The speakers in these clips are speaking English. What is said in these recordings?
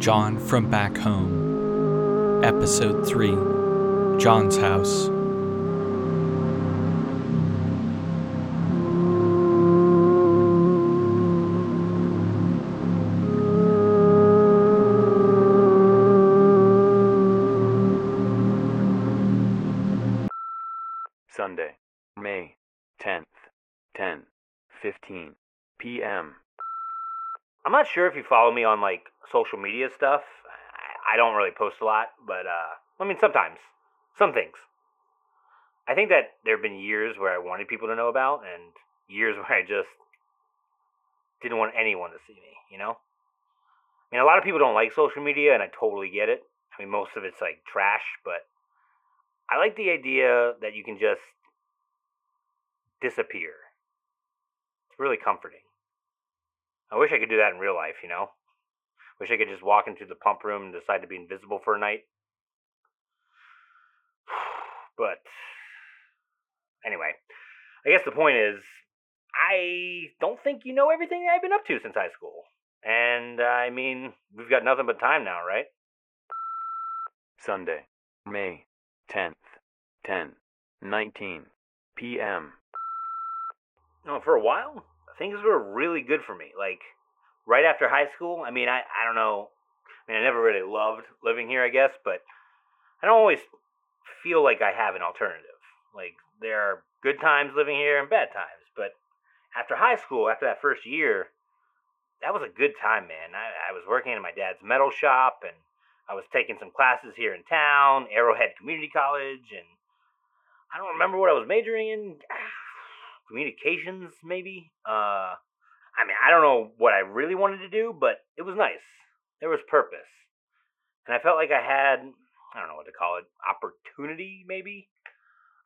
John from Back Home, Episode 3 John's House. Sunday, May 10th, 10, 15 p.m. I'm not sure if you follow me on like social media stuff. I, don't really post a lot, but uh, I mean sometimes, some things. I think that there have been years where I wanted people to know about, and years where I just didn't want anyone to see me. You know. I mean, a lot of people don't like social media, and I totally get it. I mean, most of it's like trash, but I like the idea that you can just disappear. It's really comforting. I wish I could do that in real life, you know? Wish I could just walk into the pump room and decide to be invisible for a night. But anyway, I guess the point is I don't think you know everything I've been up to since high school. And I mean, we've got nothing but time now, right? Sunday, May 10th, 10, 19 p.m. No, oh, for a while, things were really good for me. Like right after high school, I mean, I I don't know. I mean, I never really loved living here, I guess, but I don't always feel like I have an alternative. Like there are good times living here and bad times, but after high school, after that first year, that was a good time, man. I, I was working in my dad's metal shop, and I was taking some classes here in town, Arrowhead Community College, and I don't remember what I was majoring in. Ah, Communications, maybe. Uh, I mean, I don't know what I really wanted to do, but it was nice. There was purpose, and I felt like I had I don't know what to call it opportunity, maybe.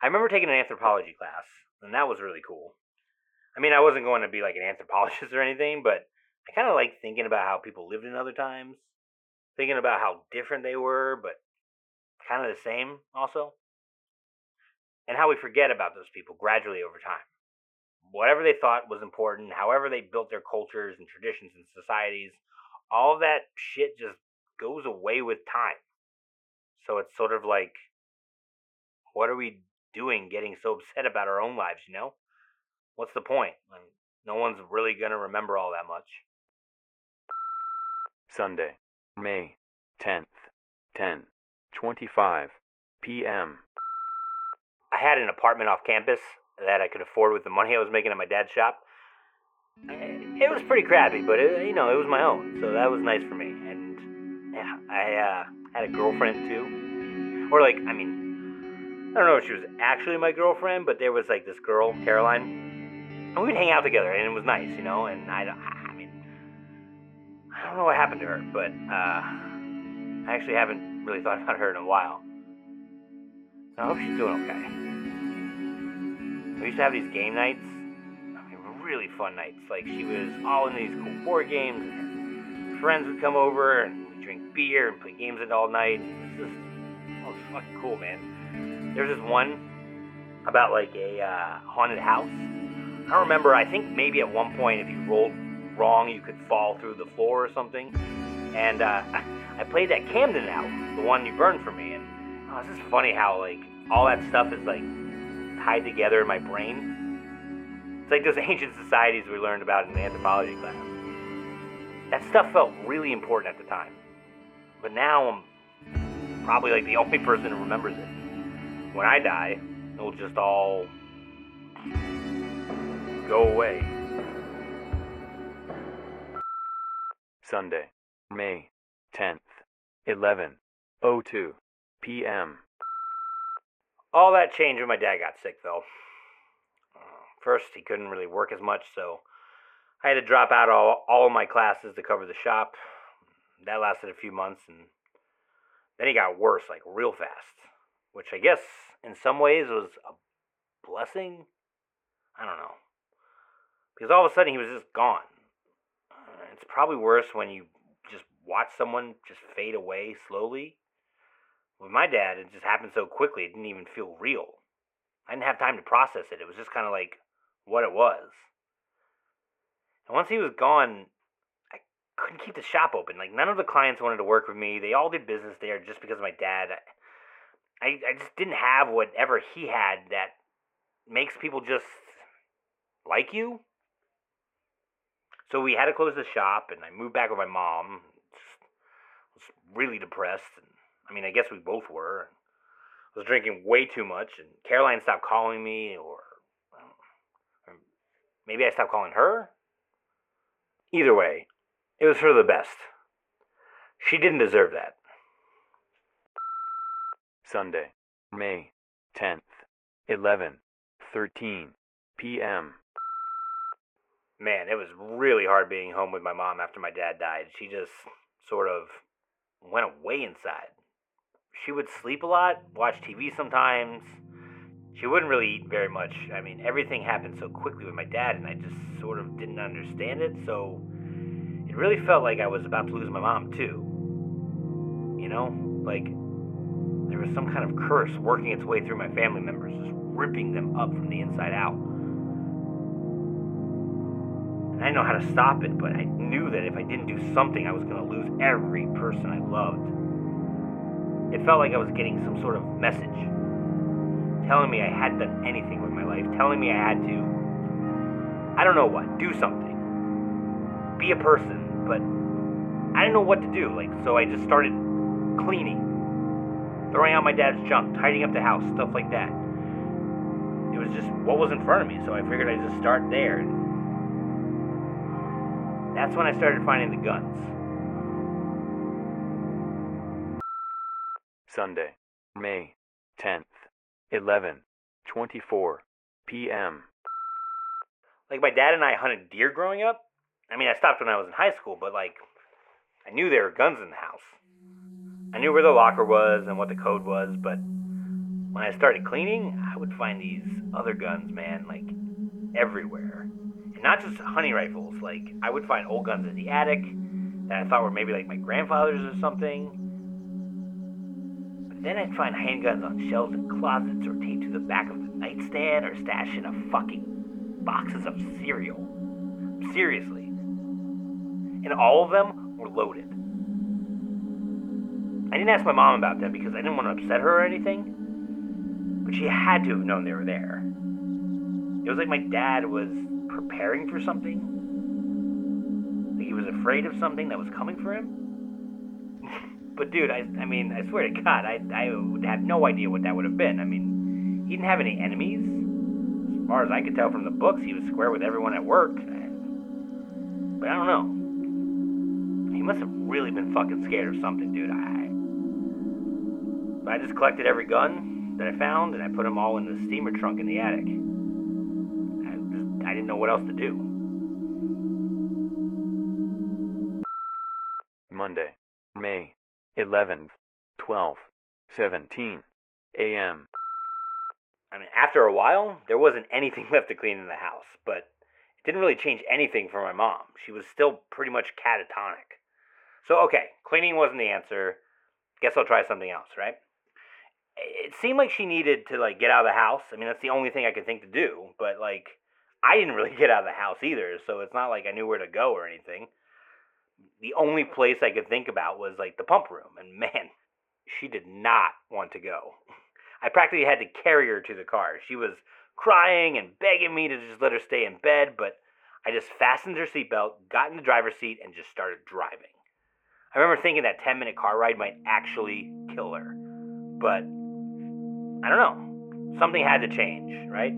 I remember taking an anthropology class, and that was really cool. I mean, I wasn't going to be like an anthropologist or anything, but I kind of like thinking about how people lived in other times, thinking about how different they were, but kind of the same also, and how we forget about those people gradually over time. Whatever they thought was important, however they built their cultures and traditions and societies, all that shit just goes away with time. So it's sort of like, what are we doing getting so upset about our own lives, you know? What's the point? Mean, no one's really going to remember all that much. Sunday, May 10th, 10, 25 p.m. I had an apartment off campus that I could afford with the money I was making at my dad's shop. It was pretty crappy, but it, you know, it was my own, so that was nice for me. And yeah, I uh, had a girlfriend too, or like, I mean, I don't know if she was actually my girlfriend, but there was like this girl, Caroline, and we'd hang out together, and it was nice, you know. And I, I mean, I don't know what happened to her, but uh, I actually haven't really thought about her in a while. I hope she's doing okay. We used to have these game nights. I mean, really fun nights. Like she was all in these cool board games. And friends would come over and we'd drink beer and play games all night. It was just, it was fucking cool, man. There was this one about like a uh, haunted house. I don't remember. I think maybe at one point, if you rolled wrong, you could fall through the floor or something. And uh, I played that Camden out, the one you burned for me. And oh, it's just funny how like all that stuff is like tied together in my brain. It's like those ancient societies we learned about in anthropology class. That stuff felt really important at the time. But now I'm probably like the only person who remembers it. When I die, it'll just all go away. Sunday, May 10th, 11:02 p.m. All that changed when my dad got sick, though. First, he couldn't really work as much, so I had to drop out all, all of my classes to cover the shop. That lasted a few months, and then he got worse, like real fast. Which I guess, in some ways, was a blessing. I don't know. Because all of a sudden, he was just gone. It's probably worse when you just watch someone just fade away slowly. With my dad, it just happened so quickly, it didn't even feel real. I didn't have time to process it. It was just kind of like what it was. And once he was gone, I couldn't keep the shop open. Like none of the clients wanted to work with me. They all did business there just because of my dad. I I just didn't have whatever he had that makes people just like you. So we had to close the shop, and I moved back with my mom. Just was really depressed, and I mean, I guess we both were. I was drinking way too much, and Caroline stopped calling me, or, um, or maybe I stopped calling her. Either way, it was for the best. She didn't deserve that. Sunday, May 10th, 11:13 p.m. Man, it was really hard being home with my mom after my dad died. She just sort of went away inside. She would sleep a lot, watch TV sometimes. She wouldn't really eat very much. I mean, everything happened so quickly with my dad, and I just sort of didn't understand it, so it really felt like I was about to lose my mom, too. You know? Like, there was some kind of curse working its way through my family members, just ripping them up from the inside out. And I didn't know how to stop it, but I knew that if I didn't do something, I was going to lose every person I loved. It felt like I was getting some sort of message telling me I hadn't done anything with my life, telling me I had to, I don't know what, do something, be a person, but I didn't know what to do. Like, so I just started cleaning, throwing out my dad's junk, tidying up the house, stuff like that. It was just what was in front of me, so I figured I'd just start there. That's when I started finding the guns. Sunday, May 10th, 11:24 p.m. Like my dad and I hunted deer growing up. I mean, I stopped when I was in high school, but like I knew there were guns in the house. I knew where the locker was and what the code was, but when I started cleaning, I would find these other guns, man, like everywhere. And not just hunting rifles, like I would find old guns in the attic that I thought were maybe like my grandfather's or something. Then I'd find handguns on shelves in closets or taped to the back of the nightstand or stashed in a fucking boxes of cereal. Seriously. And all of them were loaded. I didn't ask my mom about them because I didn't want to upset her or anything. But she had to have known they were there. It was like my dad was preparing for something. Like he was afraid of something that was coming for him. But dude, I, I mean, I swear to God, I, I would have no idea what that would have been. I mean, he didn't have any enemies. As far as I could tell from the books, he was square with everyone at work. But I don't know. He must have really been fucking scared of something, dude. I, I just collected every gun that I found and I put them all in the steamer trunk in the attic. I, just, I didn't know what else to do. Monday, May 11th, 12, 17 a.m. I mean, after a while, there wasn't anything left to clean in the house, but it didn't really change anything for my mom. She was still pretty much catatonic. So, okay, cleaning wasn't the answer. Guess I'll try something else, right? It seemed like she needed to like get out of the house. I mean, that's the only thing I could think to do, but like I didn't really get out of the house either, so it's not like I knew where to go or anything. The only place I could think about was like the pump room, and man, she did not want to go. I practically had to carry her to the car. She was crying and begging me to just let her stay in bed, but I just fastened her seatbelt, got in the driver's seat, and just started driving. I remember thinking that 10 minute car ride might actually kill her. But I don't know. Something had to change, right?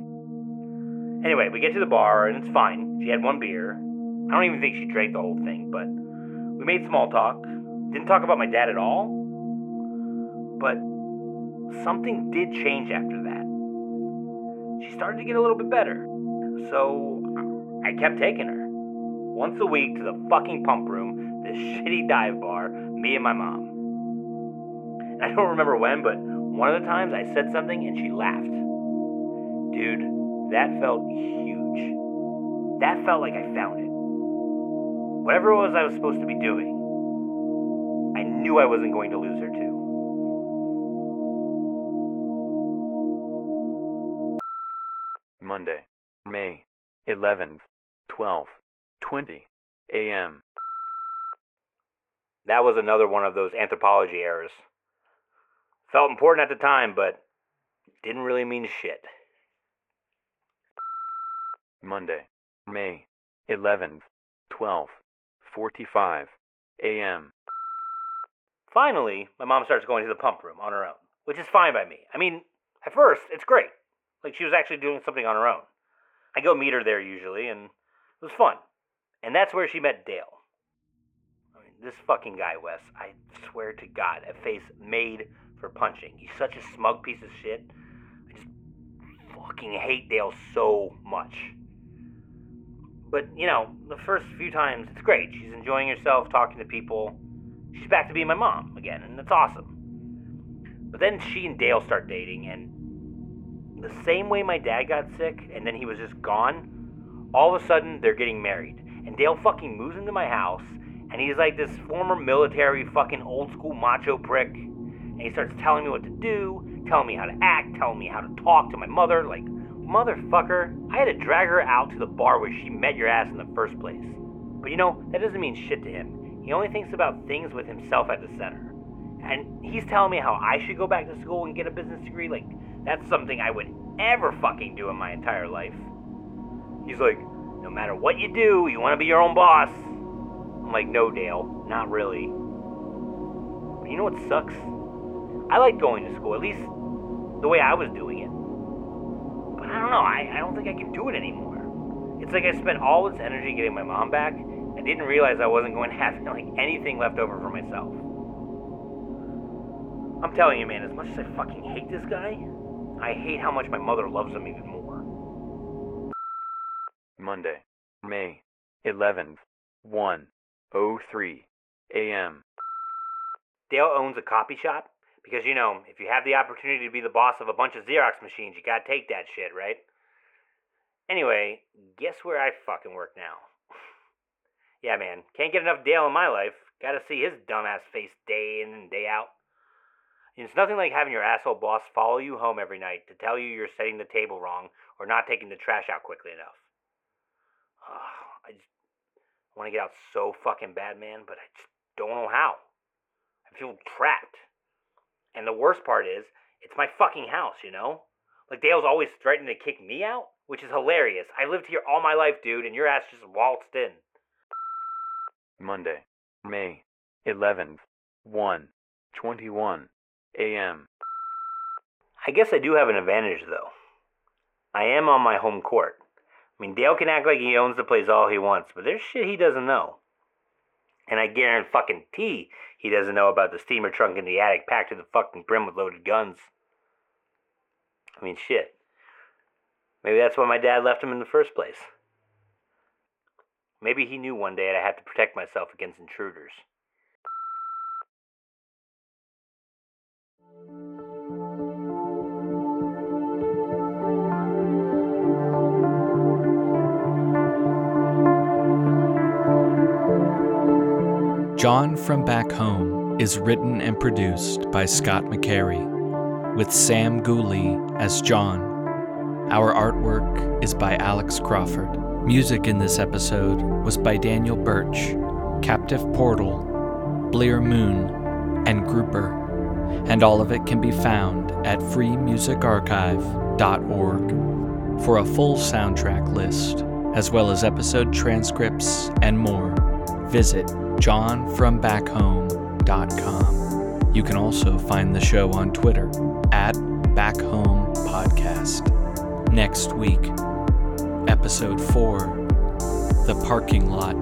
Anyway, we get to the bar and it's fine. She had one beer. I don't even think she drank the whole thing, but we made small talk. Didn't talk about my dad at all. But something did change after that. She started to get a little bit better. So I kept taking her. Once a week to the fucking pump room, this shitty dive bar, me and my mom. And I don't remember when, but one of the times I said something and she laughed. Dude, that felt huge. That felt like I found it. Whatever it was I was supposed to be doing, I knew I wasn't going to lose her to. Monday, May 11th, 12, 20 a.m. That was another one of those anthropology errors. Felt important at the time, but didn't really mean shit. Monday, May 11th, 12:45 a.m. Finally, my mom starts going to the pump room on her own, which is fine by me. I mean, at first, it's great. Like she was actually doing something on her own. I go meet her there usually, and it was fun. And that's where she met Dale. I mean, this fucking guy, Wes, I swear to God, a face made for punching. He's such a smug piece of shit. I just fucking hate Dale so much. But, you know, the first few times, it's great. She's enjoying herself, talking to people. She's back to being my mom again, and that's awesome. But then she and Dale start dating, and the same way my dad got sick and then he was just gone, all of a sudden they're getting married. And Dale fucking moves into my house, and he's like this former military fucking old school macho prick. And he starts telling me what to do, telling me how to act, telling me how to talk to my mother. Like, motherfucker, I had to drag her out to the bar where she met your ass in the first place. But you know, that doesn't mean shit to him. He only thinks about things with himself at the center. And he's telling me how I should go back to school and get a business degree. Like, that's something I would ever fucking do in my entire life. He's like, no matter what you do, you want to be your own boss. I'm like, no, Dale, not really. But you know what sucks? I like going to school, at least the way I was doing I don't know, I, I don't think I can do it anymore. It's like I spent all this energy getting my mom back and didn't realize I wasn't going to have like anything left over for myself. I'm telling you, man, as much as I fucking hate this guy, I hate how much my mother loves him even more. Monday, May 11th, 1:03 a.m. Dale owns a copy shop because you know, if you have the opportunity to be the boss of a bunch of Xerox machines, you gotta take that shit, right? Anyway, guess where I fucking work now? yeah, man, can't get enough Dale in my life. Gotta see his dumbass face day in and day out. It's nothing like having your asshole boss follow you home every night to tell you you're setting the table wrong or not taking the trash out quickly enough. Ugh, I just want to get out so fucking bad, man, but I just don't know how. I feel trapped. And the worst part is, it's my fucking house, you know? Like Dale's always threatening to kick me out, which is hilarious. I lived here all my life, dude, and your ass just waltzed in. Monday, May 11th, 1:21 a.m. I guess I do have an advantage, though. I am on my home court. I mean, Dale can act like he owns the place all he wants, but there's shit he doesn't know. And I guarantee fucking T he doesn't know about the steamer trunk in the attic packed to the fucking brim with loaded guns. I mean, shit. Maybe that's why my dad left him in the first place. Maybe he knew one day I'd have to protect myself against intruders. John from Back Home is written and produced by Scott McCarrey, with Sam Gooley as John. Our artwork is by Alex Crawford. Music in this episode was by Daniel Birch, Captive Portal, Blear Moon, and Grouper, and all of it can be found at freemusicarchive.org. For a full soundtrack list, as well as episode transcripts and more, visit johnfrombackhome.com. You can also find the show on Twitter at Backhome Podcast. Next week, episode 4 The Parking Lot